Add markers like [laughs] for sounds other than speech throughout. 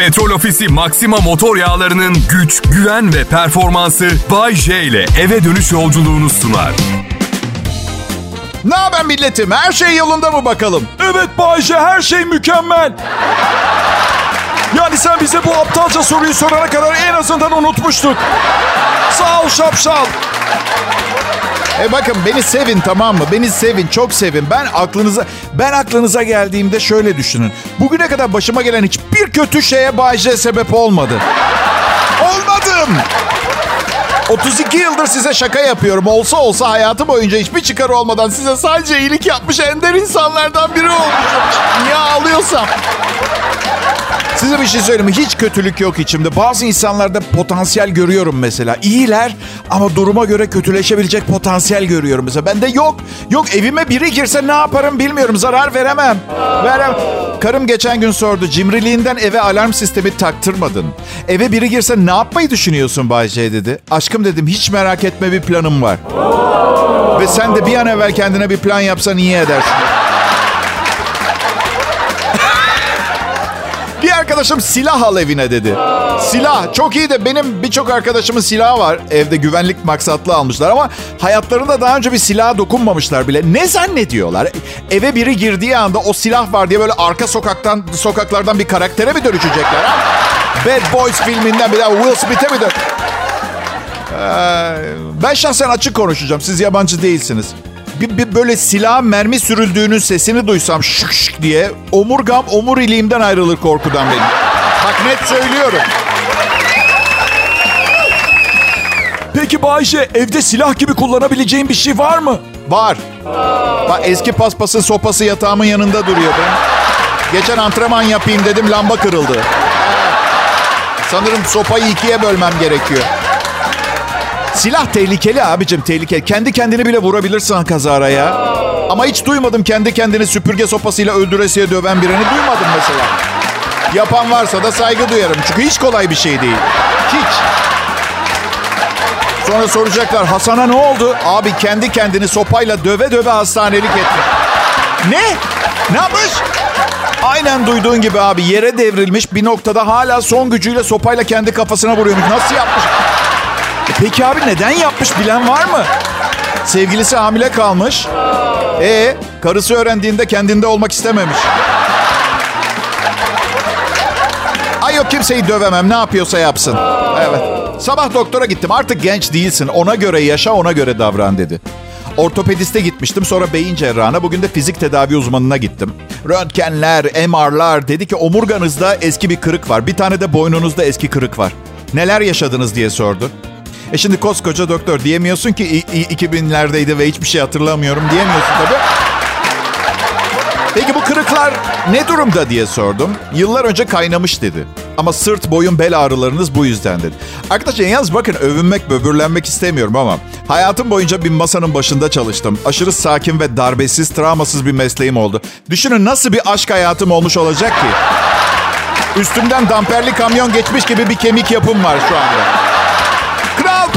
Petrol Ofisi Maxima motor yağlarının güç, güven ve performansı Bay J ile eve dönüş yolculuğunu sunar. Ne haber milletim? Her şey yolunda mı bakalım? Evet Bayce her şey mükemmel. Yani sen bize bu aptalca soruyu sorana kadar en azından unutmuştuk. Sağ ol şapşal. E bakın beni sevin tamam mı? Beni sevin, çok sevin. Ben aklınıza ben aklınıza geldiğimde şöyle düşünün. Bugüne kadar başıma gelen hiçbir kötü şeye Bayce sebep olmadı. Olmadım. 32 yıldır size şaka yapıyorum. Olsa olsa hayatım boyunca hiçbir çıkar olmadan size sadece iyilik yapmış ender insanlardan biri olmuşum. Niye ağlıyorsam? Size bir şey söyleyeyim mi? Hiç kötülük yok içimde. Bazı insanlarda potansiyel görüyorum mesela. İyiler ama duruma göre kötüleşebilecek potansiyel görüyorum mesela. Bende yok. Yok evime biri girse ne yaparım bilmiyorum. Zarar veremem. Verem. Karım geçen gün sordu. Cimriliğinden eve alarm sistemi taktırmadın. Eve biri girse ne yapmayı düşünüyorsun Bay J dedi. Aşkım dedim hiç merak etme bir planım var. Ve sen de bir an evvel kendine bir plan yapsan iyi edersin. Arkadaşım silah al evine dedi. Silah çok iyi de benim birçok arkadaşımın silahı var. Evde güvenlik maksatlı almışlar ama hayatlarında daha önce bir silaha dokunmamışlar bile. Ne zannediyorlar? Eve biri girdiği anda o silah var diye böyle arka sokaktan sokaklardan bir karaktere mi dönüşecekler ha? Bad Boys filminden bir daha Will Smith'e mi dön... Ee, ben şahsen açık konuşacağım. Siz yabancı değilsiniz. Bir, bir böyle silah mermi sürüldüğünün sesini duysam şık şık diye omurgam omuriliğimden ayrılır korkudan benim. Bak net söylüyorum. Peki Bayce evde silah gibi kullanabileceğin bir şey var mı? Var. Bak eski paspasın sopası yatağımın yanında duruyor benim. Geçen antrenman yapayım dedim lamba kırıldı. Sanırım sopayı ikiye bölmem gerekiyor. Silah tehlikeli abicim tehlikeli. Kendi kendini bile vurabilirsin kazara ya. Ama hiç duymadım kendi kendini süpürge sopasıyla öldüresiye döven birini duymadım mesela. Yapan varsa da saygı duyarım. Çünkü hiç kolay bir şey değil. Hiç. Sonra soracaklar Hasan'a ne oldu? Abi kendi kendini sopayla döve döve hastanelik etti. Ne? Ne yapmış? Aynen duyduğun gibi abi yere devrilmiş bir noktada hala son gücüyle sopayla kendi kafasına vuruyormuş. Nasıl yapmış? E peki abi neden yapmış bilen var mı? Sevgilisi hamile kalmış. E karısı öğrendiğinde kendinde olmak istememiş. Ay yok kimseyi dövemem ne yapıyorsa yapsın. Evet. Sabah doktora gittim artık genç değilsin ona göre yaşa ona göre davran dedi. Ortopediste gitmiştim sonra beyin cerrahına bugün de fizik tedavi uzmanına gittim. Röntgenler, MR'lar dedi ki omurganızda eski bir kırık var. Bir tane de boynunuzda eski kırık var. Neler yaşadınız diye sordu. E şimdi koskoca doktor diyemiyorsun ki i- i- 2000'lerdeydi ve hiçbir şey hatırlamıyorum diyemiyorsun tabii. Peki bu kırıklar ne durumda diye sordum. Yıllar önce kaynamış dedi. Ama sırt, boyun, bel ağrılarınız bu yüzden dedi. Arkadaşlar yalnız bakın övünmek, böbürlenmek istemiyorum ama hayatım boyunca bir masanın başında çalıştım. Aşırı sakin ve darbesiz, travmasız bir mesleğim oldu. Düşünün nasıl bir aşk hayatım olmuş olacak ki? Üstümden damperli kamyon geçmiş gibi bir kemik yapım var şu anda.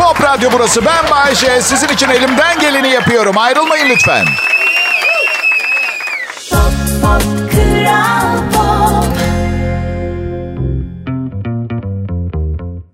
Pop Radyo burası. Ben Bayşe. Sizin için elimden geleni yapıyorum. Ayrılmayın lütfen.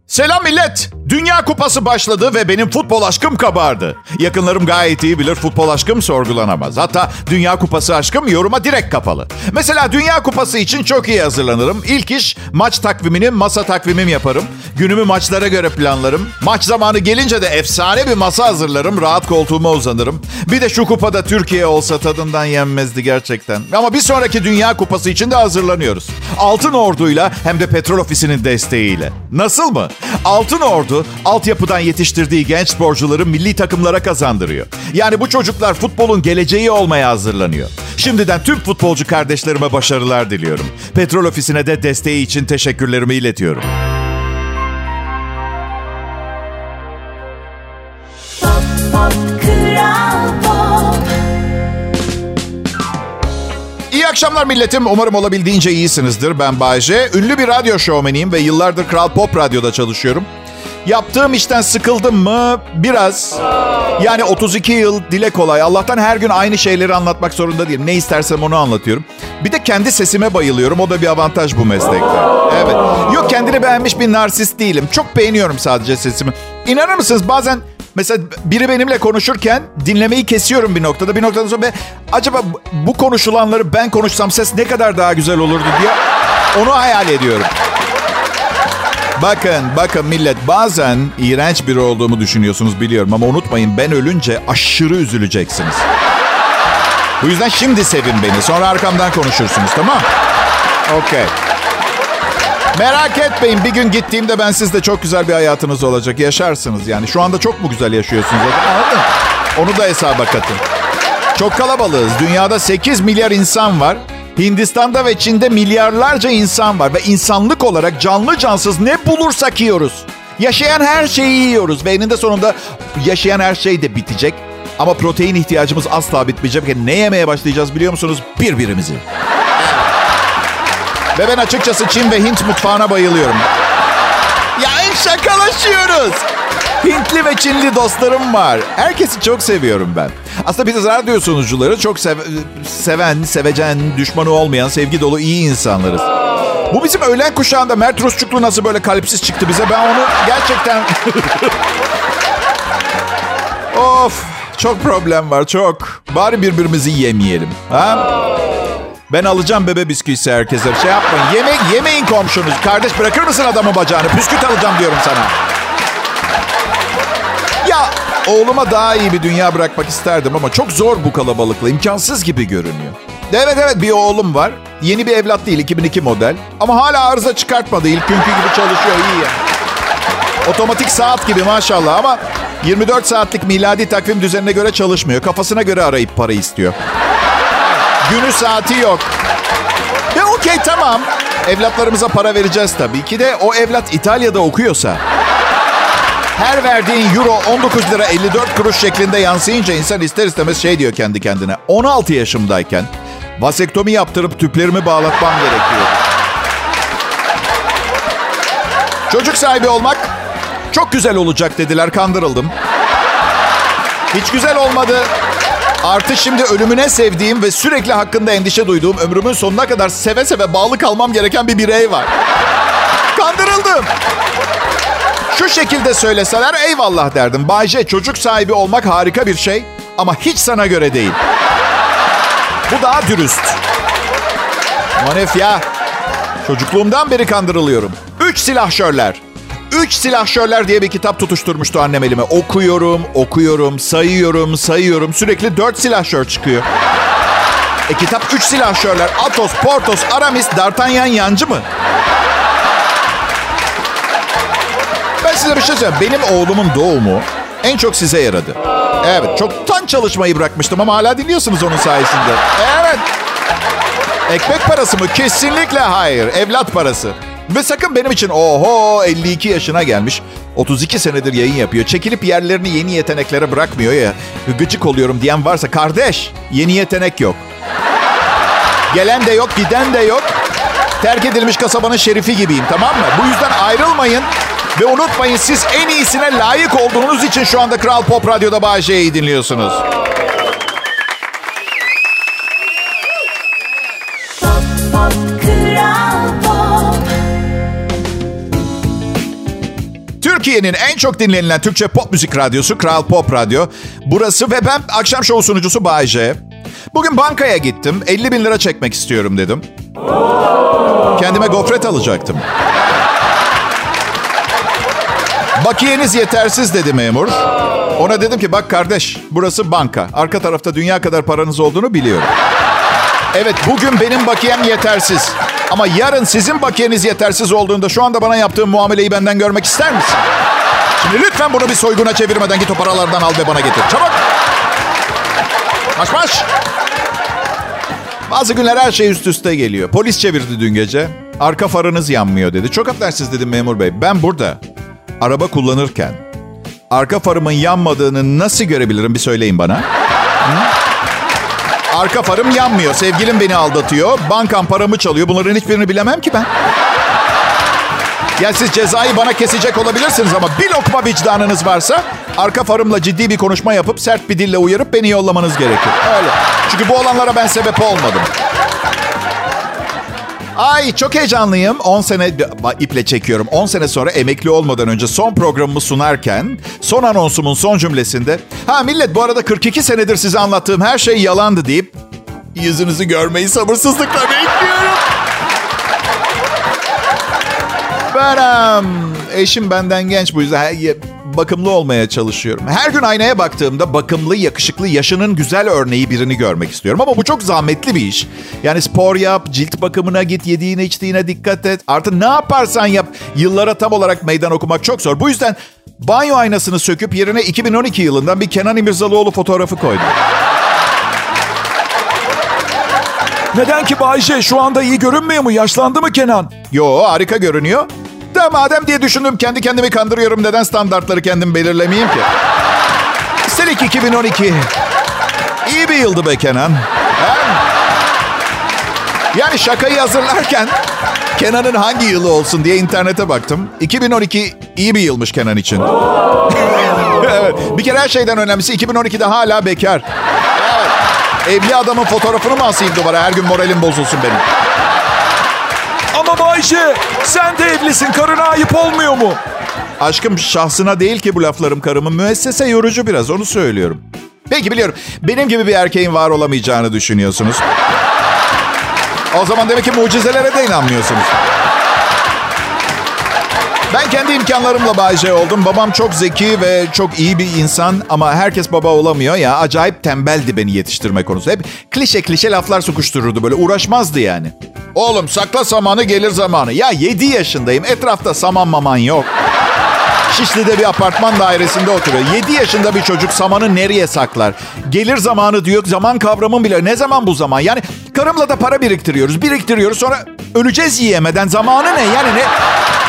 Selam millet. Dünya Kupası başladı ve benim futbol aşkım kabardı. Yakınlarım gayet iyi bilir futbol aşkım sorgulanamaz. Hatta Dünya Kupası aşkım yoruma direkt kapalı. Mesela Dünya Kupası için çok iyi hazırlanırım. İlk iş maç takvimini masa takvimim yaparım. Günümü maçlara göre planlarım. Maç zamanı gelince de efsane bir masa hazırlarım. Rahat koltuğuma uzanırım. Bir de şu kupada Türkiye olsa tadından yenmezdi gerçekten. Ama bir sonraki Dünya Kupası için de hazırlanıyoruz. Altın Ordu'yla hem de Petrol Ofisi'nin desteğiyle. Nasıl mı? Altın Ordu altyapıdan yetiştirdiği genç sporcuları milli takımlara kazandırıyor. Yani bu çocuklar futbolun geleceği olmaya hazırlanıyor. Şimdiden tüm futbolcu kardeşlerime başarılar diliyorum. Petrol Ofisi'ne de desteği için teşekkürlerimi iletiyorum. İyi akşamlar milletim. Umarım olabildiğince iyisinizdir. Ben Bayce. Ünlü bir radyo şovmeniyim ve yıllardır Kral Pop Radyo'da çalışıyorum. Yaptığım işten sıkıldım mı? Biraz. Yani 32 yıl dile kolay. Allah'tan her gün aynı şeyleri anlatmak zorunda değilim. Ne istersem onu anlatıyorum. Bir de kendi sesime bayılıyorum. O da bir avantaj bu meslekte. Evet. çok kendini beğenmiş bir narsist değilim. Çok beğeniyorum sadece sesimi. İnanır mısınız bazen mesela biri benimle konuşurken dinlemeyi kesiyorum bir noktada. Bir noktadan sonra ben, acaba bu konuşulanları ben konuşsam ses ne kadar daha güzel olurdu diye onu hayal ediyorum. Bakın, bakın millet bazen iğrenç biri olduğumu düşünüyorsunuz biliyorum ama unutmayın ben ölünce aşırı üzüleceksiniz. Bu yüzden şimdi sevin beni. Sonra arkamdan konuşursunuz tamam Okey. Merak etmeyin bir gün gittiğimde ben sizde çok güzel bir hayatınız olacak. Yaşarsınız yani. Şu anda çok mu güzel yaşıyorsunuz? Anladın Onu da hesaba katın. Çok kalabalığız. Dünyada 8 milyar insan var. Hindistan'da ve Çin'de milyarlarca insan var. Ve insanlık olarak canlı cansız ne bulursak yiyoruz. Yaşayan her şeyi yiyoruz. Ve eninde sonunda yaşayan her şey de bitecek. Ama protein ihtiyacımız asla bitmeyecek. Ne yemeye başlayacağız biliyor musunuz? Birbirimizi. Ve ben açıkçası Çin ve Hint mutfağına bayılıyorum. Ya şakalaşıyoruz. Hintli ve Çinli dostlarım var. Herkesi çok seviyorum ben. Aslında biz radyo sunucuları çok sev seven, sevecen, düşmanı olmayan, sevgi dolu iyi insanlarız. Bu bizim öğlen kuşağında Mert Rusçuklu nasıl böyle kalpsiz çıktı bize. Ben onu gerçekten... [laughs] of çok problem var çok. Bari birbirimizi yemeyelim. Ha? Ben alacağım bebe bisküvisi herkese. Şey yapmayın. Yeme, yemeyin komşunuz. Kardeş bırakır mısın adamın bacağını? Püsküt alacağım diyorum sana. Ya oğluma daha iyi bir dünya bırakmak isterdim ama çok zor bu kalabalıkla. imkansız gibi görünüyor. Evet evet bir oğlum var. Yeni bir evlat değil 2002 model. Ama hala arıza çıkartmadı. İlk günkü gibi çalışıyor iyi ya. Otomatik saat gibi maşallah ama 24 saatlik miladi takvim düzenine göre çalışmıyor. Kafasına göre arayıp para istiyor. Günü saati yok. Ve okey tamam. Evlatlarımıza para vereceğiz tabii ki de o evlat İtalya'da okuyorsa her verdiğin euro 19 lira 54 kuruş şeklinde yansıyınca insan ister istemez şey diyor kendi kendine. 16 yaşımdayken vasektomi yaptırıp tüplerimi bağlatmam gerekiyor. Çocuk sahibi olmak çok güzel olacak dediler kandırıldım. Hiç güzel olmadı. Artı şimdi ölümüne sevdiğim ve sürekli hakkında endişe duyduğum ömrümün sonuna kadar seve seve bağlı kalmam gereken bir birey var. Kandırıldım. Şu şekilde söyleseler eyvallah derdim. Bayce çocuk sahibi olmak harika bir şey ama hiç sana göre değil. Bu daha dürüst. Manef ya. Çocukluğumdan beri kandırılıyorum. Üç silahşörler. Üç silahşörler diye bir kitap tutuşturmuştu annem elime. Okuyorum, okuyorum, sayıyorum, sayıyorum. Sürekli dört silahşör çıkıyor. E kitap üç silahşörler. Athos, Portos, Aramis, D'Artagnan yancı mı? Size bir şey söyleyeyim. Benim oğlumun doğumu en çok size yaradı. Evet, çoktan çalışmayı bırakmıştım ama hala dinliyorsunuz onun sayesinde. Evet. Ekmek parası mı? Kesinlikle hayır. Evlat parası. Ve sakın benim için oho 52 yaşına gelmiş. 32 senedir yayın yapıyor. Çekilip yerlerini yeni yeteneklere bırakmıyor ya. Gıcık oluyorum diyen varsa kardeş yeni yetenek yok. Gelen de yok, giden de yok. Terk edilmiş kasabanın şerifi gibiyim tamam mı? Bu yüzden ayrılmayın. Ve unutmayın siz en iyisine layık olduğunuz için şu anda Kral Pop Radyo'da Bahçe'yi dinliyorsunuz. Türkiye'nin en çok dinlenilen Türkçe pop müzik radyosu Kral Pop Radyo. Burası ve ben akşam şovu sunucusu Bayece. Bugün bankaya gittim. 50 bin lira çekmek istiyorum dedim. Kendime gofret alacaktım. Bakiyeniz yetersiz dedi memur. Ona dedim ki bak kardeş burası banka. Arka tarafta dünya kadar paranız olduğunu biliyorum. Evet bugün benim bakiyem yetersiz. Ama yarın sizin bakiyeniz yetersiz olduğunda şu anda bana yaptığım muameleyi benden görmek ister misin? Şimdi lütfen bunu bir soyguna çevirmeden git o paralardan al ve bana getir. Çabuk. Maş maş. Bazı günler her şey üst üste geliyor. Polis çevirdi dün gece. Arka farınız yanmıyor dedi. Çok affedersiniz dedim memur bey. Ben burada araba kullanırken arka farımın yanmadığını nasıl görebilirim bir söyleyin bana. Arka farım yanmıyor. Sevgilim beni aldatıyor. Bankam paramı çalıyor. Bunların hiçbirini bilemem ki ben. Ya siz cezayı bana kesecek olabilirsiniz ama bir lokma vicdanınız varsa arka farımla ciddi bir konuşma yapıp sert bir dille uyarıp beni yollamanız gerekir. Öyle. Çünkü bu olanlara ben sebep olmadım. Ay çok heyecanlıyım. 10 sene iple çekiyorum. 10 sene sonra emekli olmadan önce son programımı sunarken son anonsumun son cümlesinde ha millet bu arada 42 senedir size anlattığım her şey yalandı deyip yüzünüzü görmeyi sabırsızlıkla bekliyorum. Ben eşim benden genç bu yüzden bakımlı olmaya çalışıyorum. Her gün aynaya baktığımda bakımlı, yakışıklı, yaşının güzel örneği birini görmek istiyorum. Ama bu çok zahmetli bir iş. Yani spor yap, cilt bakımına git, yediğine içtiğine dikkat et. Artık ne yaparsan yap, yıllara tam olarak meydan okumak çok zor. Bu yüzden banyo aynasını söküp yerine 2012 yılından bir Kenan İmirzalıoğlu fotoğrafı koydum. Neden ki Bayce? Şu anda iyi görünmüyor mu? Yaşlandı mı Kenan? Yo harika görünüyor. Da madem diye düşündüm kendi kendimi kandırıyorum. Neden standartları kendim belirlemeyeyim ki? Üstelik 2012. İyi bir yıldı be Kenan. Yani şakayı hazırlarken Kenan'ın hangi yılı olsun diye internete baktım. 2012 iyi bir yılmış Kenan için. [laughs] evet. Bir kere her şeyden önemlisi 2012'de hala bekar. Evet. Evli adamın fotoğrafını mı asayım duvara? Her gün moralim bozulsun benim. Ama Bayşe sen de evlisin. Karına ayıp olmuyor mu? Aşkım şahsına değil ki bu laflarım karımın. Müessese yorucu biraz onu söylüyorum. Peki biliyorum. Benim gibi bir erkeğin var olamayacağını düşünüyorsunuz. O zaman demek ki mucizelere de inanmıyorsunuz. Ben kendi imkanlarımla Bayce oldum. Babam çok zeki ve çok iyi bir insan ama herkes baba olamıyor ya. Acayip tembeldi beni yetiştirme konusu. Hep klişe klişe laflar sokuştururdu böyle uğraşmazdı yani. Oğlum sakla samanı gelir zamanı. Ya 7 yaşındayım etrafta saman maman yok. Şişli'de bir apartman dairesinde oturuyor. 7 yaşında bir çocuk samanı nereye saklar? Gelir zamanı diyor. Zaman kavramım bile. Ne zaman bu zaman? Yani karımla da para biriktiriyoruz. Biriktiriyoruz sonra öleceğiz yiyemeden. Zamanı ne? Yani ne?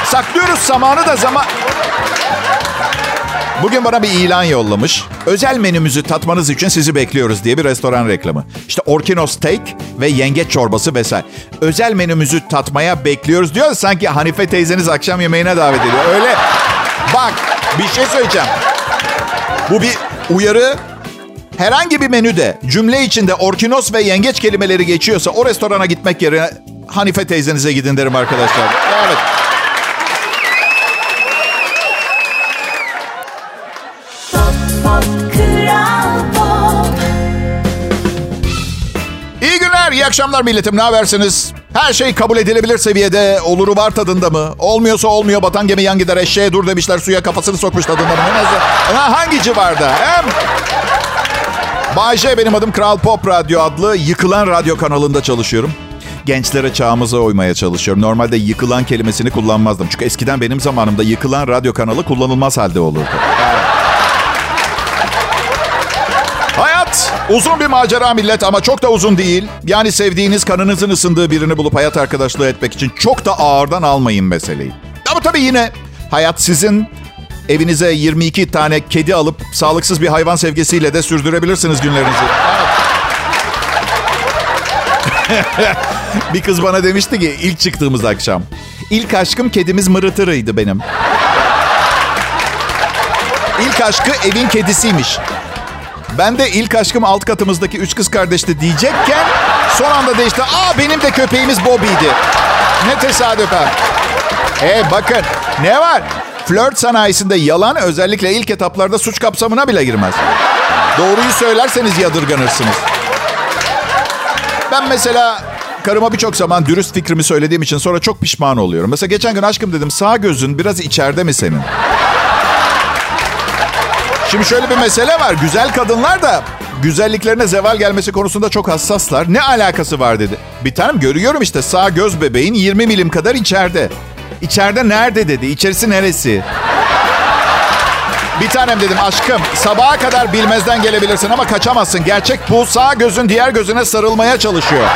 Saklıyoruz zamanı da zaman... Bugün bana bir ilan yollamış. Özel menümüzü tatmanız için sizi bekliyoruz diye bir restoran reklamı. İşte Orkino Steak ve yengeç çorbası vesaire. Özel menümüzü tatmaya bekliyoruz diyor. Sanki Hanife teyzeniz akşam yemeğine davet ediyor. Öyle bak bir şey söyleyeceğim. Bu bir uyarı. Herhangi bir menüde cümle içinde orkinos ve yengeç kelimeleri geçiyorsa o restorana gitmek yerine Hanife teyzenize gidin derim arkadaşlar. Evet. İyi akşamlar milletim. Ne habersiniz? Her şey kabul edilebilir seviyede. Oluru var tadında mı? Olmuyorsa olmuyor. Batan gemi yan gider eşeğe dur demişler. Suya kafasını sokmuş tadında mı? Nasıl? Ha, hangi civarda? Hem... Bay benim adım Kral Pop Radyo adlı yıkılan radyo kanalında çalışıyorum. Gençlere çağımıza uymaya çalışıyorum. Normalde yıkılan kelimesini kullanmazdım. Çünkü eskiden benim zamanımda yıkılan radyo kanalı kullanılmaz halde olurdu. Hayat uzun bir macera millet ama çok da uzun değil. Yani sevdiğiniz kanınızın ısındığı birini bulup hayat arkadaşlığı etmek için çok da ağırdan almayın meseleyi. Ama tabii yine hayat sizin evinize 22 tane kedi alıp sağlıksız bir hayvan sevgisiyle de sürdürebilirsiniz günlerinizi. [laughs] bir kız bana demişti ki ilk çıktığımız akşam. İlk aşkım kedimiz mırıtırıydı benim. İlk aşkı evin kedisiymiş. Ben de ilk aşkım alt katımızdaki üç kız kardeşti diyecekken son anda değişti. Aa benim de köpeğimiz Bobby'ydi. Ne tesadüfen. E bakın ne var? Flört sanayisinde yalan özellikle ilk etaplarda suç kapsamına bile girmez. Doğruyu söylerseniz yadırganırsınız. Ben mesela karıma birçok zaman dürüst fikrimi söylediğim için sonra çok pişman oluyorum. Mesela geçen gün aşkım dedim sağ gözün biraz içeride mi senin? Şimdi şöyle bir mesele var. Güzel kadınlar da güzelliklerine zeval gelmesi konusunda çok hassaslar. Ne alakası var dedi. Bir tanem görüyorum işte sağ göz bebeğin 20 milim kadar içeride. İçeride nerede dedi. İçerisi neresi? Bir tanem dedim aşkım sabaha kadar bilmezden gelebilirsin ama kaçamazsın. Gerçek bu sağ gözün diğer gözüne sarılmaya çalışıyor.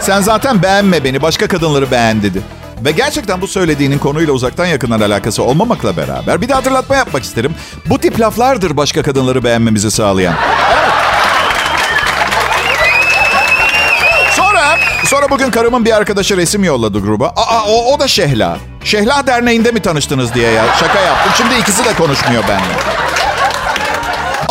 Sen zaten beğenme beni başka kadınları beğen dedi. Ve gerçekten bu söylediğinin konuyla uzaktan yakından alakası olmamakla beraber bir de hatırlatma yapmak isterim. Bu tip laflardır başka kadınları beğenmemizi sağlayan. Sonra, sonra bugün karımın bir arkadaşı resim yolladı gruba. Aa, o, o da Şehla. Şehla Derneği'nde mi tanıştınız diye ya. Şaka yaptım. Şimdi ikisi de konuşmuyor benimle.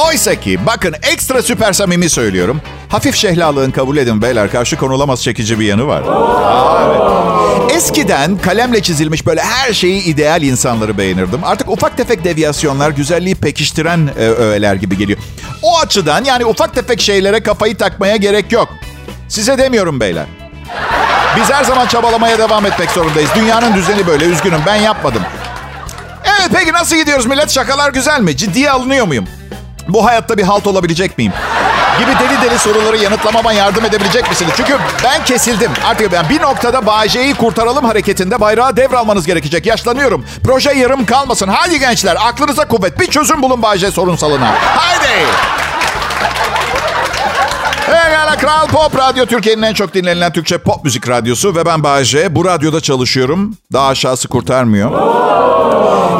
Oysa ki bakın ekstra süper samimi söylüyorum. Hafif şehlalığın kabul edin beyler karşı konulamaz çekici bir yanı var. Aa, evet. Eskiden kalemle çizilmiş böyle her şeyi ideal insanları beğenirdim. Artık ufak tefek devyasyonlar güzelliği pekiştiren e, öğeler gibi geliyor. O açıdan yani ufak tefek şeylere kafayı takmaya gerek yok. Size demiyorum beyler. Biz her zaman çabalamaya devam etmek zorundayız. Dünyanın düzeni böyle. Üzgünüm ben yapmadım. Evet peki nasıl gidiyoruz millet? Şakalar güzel mi? Ciddiye alınıyor muyum? Bu hayatta bir halt olabilecek miyim? Gibi deli deli soruları yanıtlamama yardım edebilecek misiniz? Çünkü ben kesildim. Artık ben bir noktada Bağcay'ı kurtaralım hareketinde bayrağı devralmanız gerekecek. Yaşlanıyorum. Proje yarım kalmasın. Hadi gençler aklınıza kuvvet. Bir çözüm bulun Bağcay sorunsalına. Haydi. Pekala Kral Pop Radyo Türkiye'nin en çok dinlenilen Türkçe pop müzik radyosu ve ben Bahçe. Bu radyoda çalışıyorum. Daha aşağısı kurtarmıyor.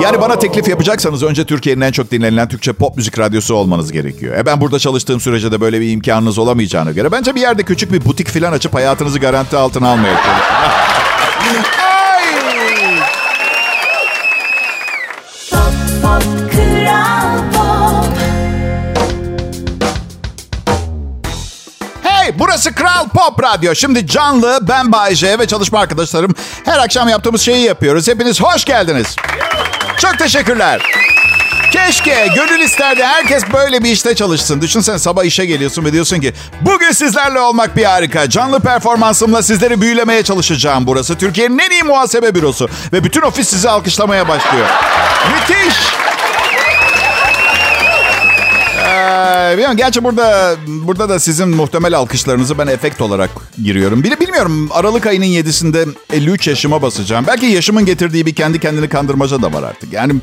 Yani bana teklif yapacaksanız önce Türkiye'nin en çok dinlenilen Türkçe pop müzik radyosu olmanız gerekiyor. E ben burada çalıştığım sürece de böyle bir imkanınız olamayacağına göre bence bir yerde küçük bir butik falan açıp hayatınızı garanti altına almaya çalışın. Burası Kral Pop Radyo. Şimdi canlı ben Bayece ve çalışma arkadaşlarım her akşam yaptığımız şeyi yapıyoruz. Hepiniz hoş geldiniz. Çok teşekkürler. Keşke gönül isterdi herkes böyle bir işte çalışsın. Düşünsen sabah işe geliyorsun ve diyorsun ki bugün sizlerle olmak bir harika. Canlı performansımla sizleri büyülemeye çalışacağım burası. Türkiye'nin en iyi muhasebe bürosu. Ve bütün ofis sizi alkışlamaya başlıyor. Müthiş. Ee. Gerçi burada burada da sizin muhtemel alkışlarınızı ben efekt olarak giriyorum. Bile bilmiyorum. Aralık ayının 7'sinde 53 yaşıma basacağım. Belki yaşımın getirdiği bir kendi kendini kandırmaca da var artık. Yani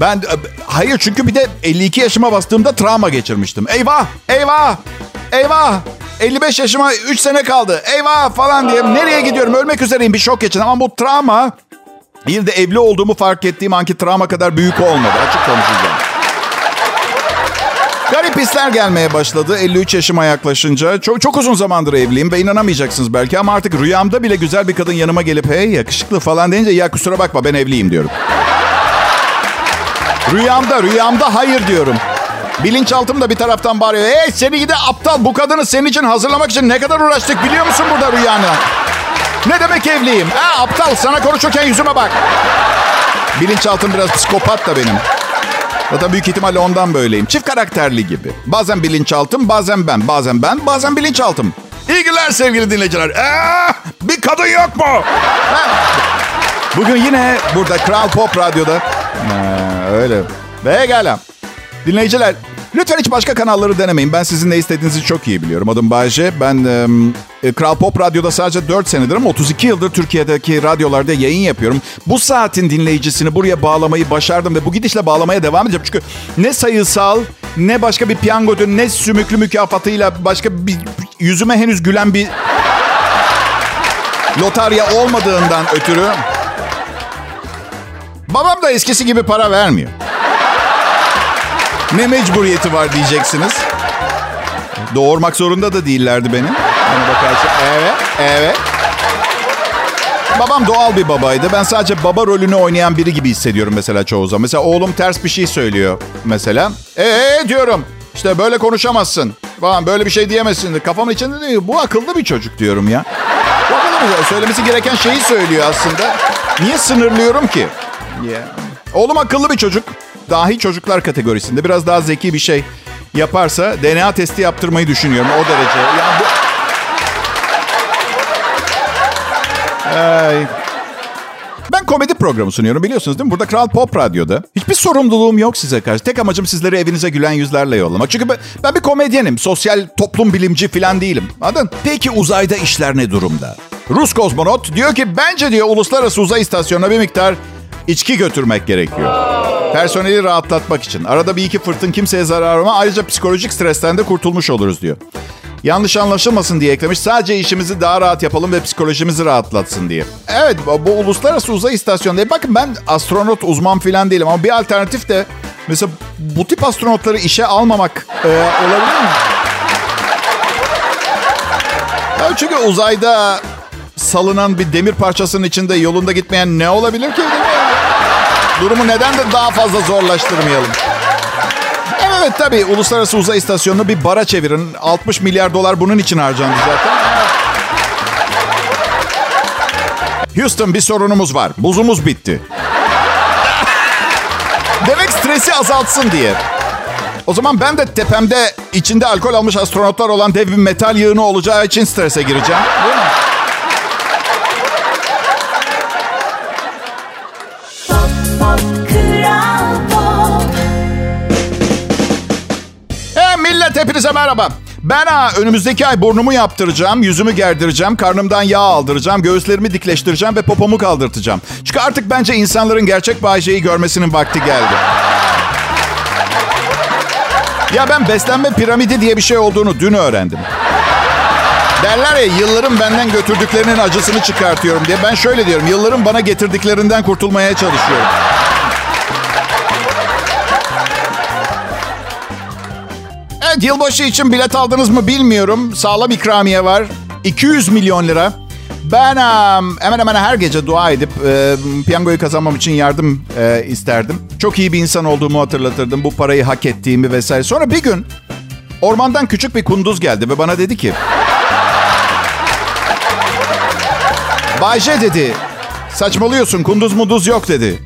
ben hayır çünkü bir de 52 yaşıma bastığımda travma geçirmiştim. Eyvah! Eyvah! Eyvah! 55 yaşıma 3 sene kaldı. Eyvah falan diye nereye gidiyorum? Ölmek üzereyim. Bir şok geçirdim ama bu travma bir de evli olduğumu fark ettiğim anki travma kadar büyük olmadı. Açık konuşacağım. Garip hisler gelmeye başladı 53 yaşıma yaklaşınca. Çok çok uzun zamandır evliyim ve inanamayacaksınız belki ama artık rüyamda bile güzel bir kadın yanıma gelip hey yakışıklı falan deyince ya kusura bakma ben evliyim diyorum. Rüyamda, rüyamda hayır diyorum. Bilinçaltım da bir taraftan bağırıyor. Hey seni gide aptal bu kadını senin için hazırlamak için ne kadar uğraştık biliyor musun burada rüyanı? Ne demek evliyim? Ha aptal sana konuşurken yüzüme bak. Bilinçaltım biraz psikopat da benim. Zaten büyük ihtimalle ondan böyleyim. Çift karakterli gibi. Bazen bilinçaltım, bazen ben. Bazen ben, bazen bilinçaltım. İyi günler sevgili dinleyiciler. Ee, bir kadın yok mu? Bugün yine burada Kral Pop Radyo'da. Ee, öyle. Ve gelen. Dinleyiciler, lütfen hiç başka kanalları denemeyin. Ben sizin ne istediğinizi çok iyi biliyorum. Adım Bayce. Ben e, Kral Pop Radyo'da sadece 4 senedir ama 32 yıldır Türkiye'deki radyolarda yayın yapıyorum. Bu saatin dinleyicisini buraya bağlamayı başardım ve bu gidişle bağlamaya devam edeceğim. Çünkü ne sayısal, ne başka bir piyango ödülü, ne sümüklü mükafatıyla başka bir yüzüme henüz gülen bir lotarya olmadığından ötürü babam da eskisi gibi para vermiyor. Ne mecburiyeti var diyeceksiniz. Doğurmak zorunda da değillerdi beni. Hani bakarsın. Evet, evet. Babam doğal bir babaydı. Ben sadece baba rolünü oynayan biri gibi hissediyorum mesela çoğu zaman. Mesela oğlum ters bir şey söylüyor mesela. Ee diyorum. İşte böyle konuşamazsın. Falan böyle bir şey diyemezsin. Kafamın içinde diyor. Bu akıllı bir çocuk diyorum ya. Akıllı bir Söylemesi gereken şeyi söylüyor aslında. Niye sınırlıyorum ki? Yeah. Oğlum akıllı bir çocuk. Dahi çocuklar kategorisinde. Biraz daha zeki bir şey yaparsa DNA testi yaptırmayı düşünüyorum o derece. Yani bu... Ay. Ben komedi programı sunuyorum biliyorsunuz değil mi? Burada Kral Pop Radyo'da. Hiçbir sorumluluğum yok size karşı. Tek amacım sizleri evinize gülen yüzlerle yollamak. Çünkü ben, ben bir komedyenim. Sosyal toplum bilimci falan değilim. Anladın? Peki uzayda işler ne durumda? Rus kozmonot diyor ki bence diyor uluslararası uzay istasyonuna bir miktar içki götürmek gerekiyor. Personeli rahatlatmak için. Arada bir iki fırtın kimseye zarar ama ayrıca psikolojik stresten de kurtulmuş oluruz diyor. Yanlış anlaşılmasın diye eklemiş. Sadece işimizi daha rahat yapalım ve psikolojimizi rahatlatsın diye. Evet bu uluslararası uzay istasyonu. Bakın ben astronot uzman falan değilim ama bir alternatif de mesela bu tip astronotları işe almamak e, olabilir mi? Ya çünkü uzayda salınan bir demir parçasının içinde yolunda gitmeyen ne olabilir ki? Durumu neden de daha fazla zorlaştırmayalım? Evet tabii uluslararası uzay istasyonunu bir bara çevirin. 60 milyar dolar bunun için harcandı zaten. Houston bir sorunumuz var. Buzumuz bitti. Demek stresi azaltsın diye. O zaman ben de tepemde içinde alkol almış astronotlar olan dev bir metal yığını olacağı için strese gireceğim. Değil mi? Merhaba. Ben ha, önümüzdeki ay burnumu yaptıracağım, yüzümü gerdireceğim, karnımdan yağ aldıracağım, göğüslerimi dikleştireceğim ve popomu kaldırtacağım. Çünkü artık bence insanların gerçek Bayce'yi görmesinin vakti geldi. Ya ben beslenme piramidi diye bir şey olduğunu dün öğrendim. Derler ya yılların benden götürdüklerinin acısını çıkartıyorum diye. Ben şöyle diyorum, yılların bana getirdiklerinden kurtulmaya çalışıyorum. Evet yılbaşı için bilet aldınız mı bilmiyorum. Sağlam ikramiye var. 200 milyon lira. Ben hemen hemen her gece dua edip e, piyangoyu kazanmam için yardım e, isterdim. Çok iyi bir insan olduğumu hatırlatırdım. Bu parayı hak ettiğimi vesaire. Sonra bir gün ormandan küçük bir kunduz geldi ve bana dedi ki... Bayce dedi. Saçmalıyorsun kunduz munduz yok dedi.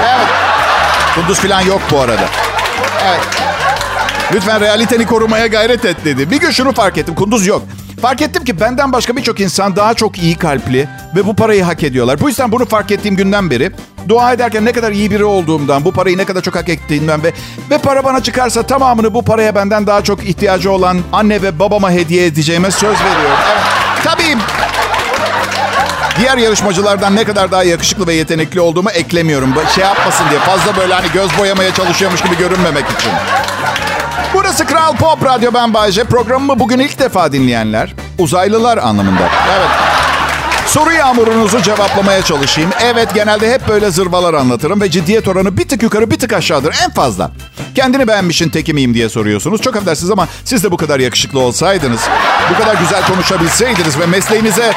Evet. Kunduz falan yok bu arada. Evet. Lütfen realiteni korumaya gayret et dedi. Bir gün şunu fark ettim. Kunduz yok. Fark ettim ki benden başka birçok insan daha çok iyi kalpli ve bu parayı hak ediyorlar. Bu yüzden bunu fark ettiğim günden beri dua ederken ne kadar iyi biri olduğumdan, bu parayı ne kadar çok hak ettiğimden ve ve para bana çıkarsa tamamını bu paraya benden daha çok ihtiyacı olan anne ve babama hediye edeceğime söz veriyorum. Tabii diğer yarışmacılardan ne kadar daha yakışıklı ve yetenekli olduğumu eklemiyorum. Şey yapmasın diye fazla böyle hani göz boyamaya çalışıyormuş gibi görünmemek için. Burası Kral Pop Radyo ben Bayce. Programımı bugün ilk defa dinleyenler uzaylılar anlamında. Evet. Soru yağmurunuzu cevaplamaya çalışayım. Evet genelde hep böyle zırvalar anlatırım ve ciddiyet oranı bir tık yukarı bir tık aşağıdır en fazla. Kendini beğenmişin teki miyim diye soruyorsunuz. Çok affedersiniz ama siz de bu kadar yakışıklı olsaydınız, bu kadar güzel konuşabilseydiniz ve mesleğinize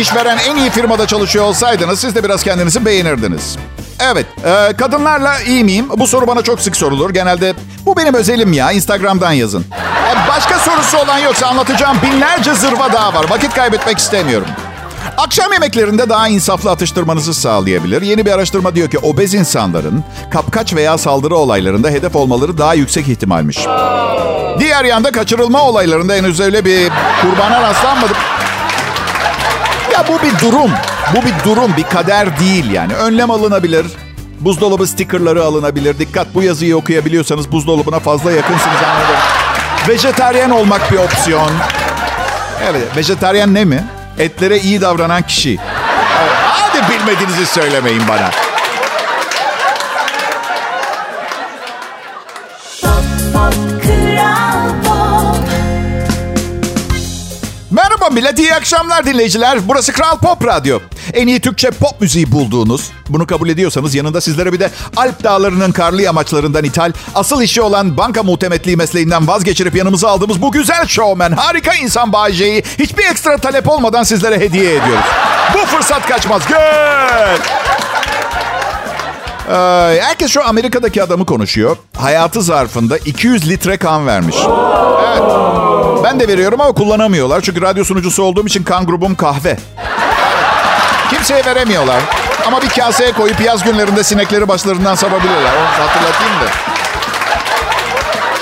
işveren en iyi firmada çalışıyor olsaydınız siz de biraz kendinizi beğenirdiniz. Evet, e, kadınlarla iyi miyim? Bu soru bana çok sık sorulur. Genelde bu benim özelim ya, Instagram'dan yazın. E, başka sorusu olan yoksa anlatacağım binlerce zırva daha var. Vakit kaybetmek istemiyorum. Akşam yemeklerinde daha insaflı atıştırmanızı sağlayabilir. Yeni bir araştırma diyor ki obez insanların kapkaç veya saldırı olaylarında hedef olmaları daha yüksek ihtimalmiş. Diğer yanda kaçırılma olaylarında henüz öyle bir kurbana rastlanmadım. Ya bu bir durum. Bu bir durum, bir kader değil yani. Önlem alınabilir. Buzdolabı stikerleri alınabilir. Dikkat bu yazıyı okuyabiliyorsanız buzdolabına fazla yakınsınız anladım. Vejetaryen olmak bir opsiyon. Evet, vejetaryen ne mi? Etlere iyi davranan kişi. Evet, hadi bilmediğinizi söylemeyin bana. Merhaba millet, iyi akşamlar dinleyiciler. Burası Kral Pop Radyo. En iyi Türkçe pop müziği bulduğunuz, bunu kabul ediyorsanız yanında sizlere bir de Alp Dağları'nın karlı yamaçlarından ithal, asıl işi olan banka muhtemetliği mesleğinden vazgeçirip yanımıza aldığımız bu güzel showman, harika insan Bayce'yi hiçbir ekstra talep olmadan sizlere hediye ediyoruz. Bu fırsat kaçmaz. Gel! Ee, herkes şu Amerika'daki adamı konuşuyor. Hayatı zarfında 200 litre kan vermiş. Evet. Ben de veriyorum ama kullanamıyorlar. Çünkü radyo sunucusu olduğum için kan grubum kahve. Kimseye veremiyorlar. Ama bir kaseye koyup yaz günlerinde sinekleri başlarından savabilirler. Onu hatırlatayım da.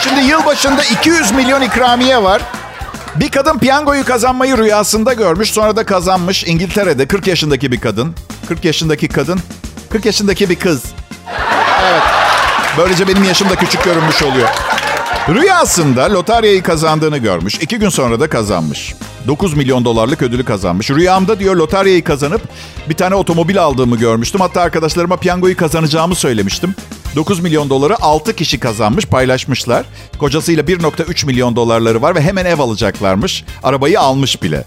Şimdi yılbaşında 200 milyon ikramiye var. Bir kadın piyangoyu kazanmayı rüyasında görmüş. Sonra da kazanmış. İngiltere'de 40 yaşındaki bir kadın. 40 yaşındaki kadın. 40 yaşındaki bir kız. Evet. Böylece benim yaşım da küçük görünmüş oluyor. Rüyasında lotaryayı kazandığını görmüş. İki gün sonra da kazanmış. 9 milyon dolarlık ödülü kazanmış. Rüyamda diyor lotaryayı kazanıp bir tane otomobil aldığımı görmüştüm. Hatta arkadaşlarıma piyangoyu kazanacağımı söylemiştim. 9 milyon doları 6 kişi kazanmış, paylaşmışlar. Kocasıyla 1.3 milyon dolarları var ve hemen ev alacaklarmış. Arabayı almış bile.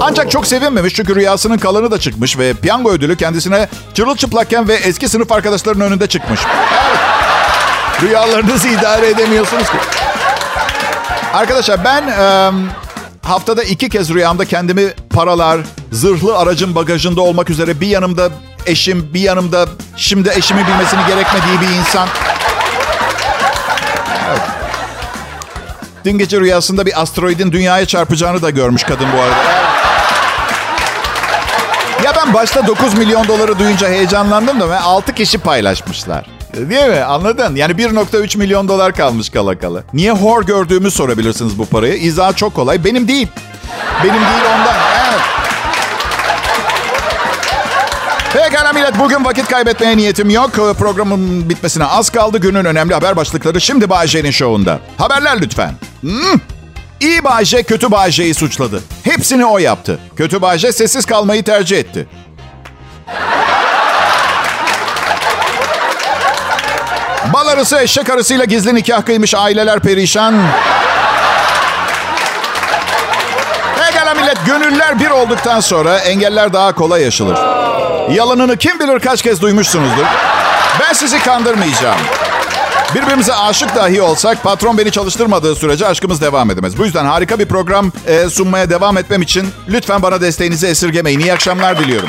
Ancak çok sevinmemiş çünkü rüyasının kalanı da çıkmış ve piyango ödülü kendisine çırılçıplakken ve eski sınıf arkadaşlarının önünde çıkmış. Rüyalarınızı idare edemiyorsunuz ki. Arkadaşlar ben e, haftada iki kez rüyamda kendimi paralar, zırhlı aracın bagajında olmak üzere bir yanımda eşim, bir yanımda şimdi eşimi bilmesini gerekmediği bir insan. Evet. Dün gece rüyasında bir asteroidin dünyaya çarpacağını da görmüş kadın bu arada. Ya ben başta 9 milyon doları duyunca heyecanlandım da ve 6 kişi paylaşmışlar. Değil mi? Anladın? Yani 1.3 milyon dolar kalmış kala kala. Niye hor gördüğümü sorabilirsiniz bu parayı. İzahı çok kolay. Benim değil. Benim değil ondan. Evet. Pekala millet bugün vakit kaybetmeye niyetim yok. Programın bitmesine az kaldı. Günün önemli haber başlıkları şimdi Bayece'nin şovunda. Haberler lütfen. Hmm. İyi Bayce kötü Bayce'yi suçladı. Hepsini o yaptı. Kötü Bayce sessiz kalmayı tercih etti. Bal arısı eşek arısıyla gizli nikah kıymış aileler perişan. Pekala millet gönüller bir olduktan sonra engeller daha kolay aşılır. Yalanını kim bilir kaç kez duymuşsunuzdur. Ben sizi kandırmayacağım. Birbirimize aşık dahi olsak patron beni çalıştırmadığı sürece aşkımız devam edemez. Bu yüzden harika bir program e, sunmaya devam etmem için lütfen bana desteğinizi esirgemeyin. İyi akşamlar diliyorum.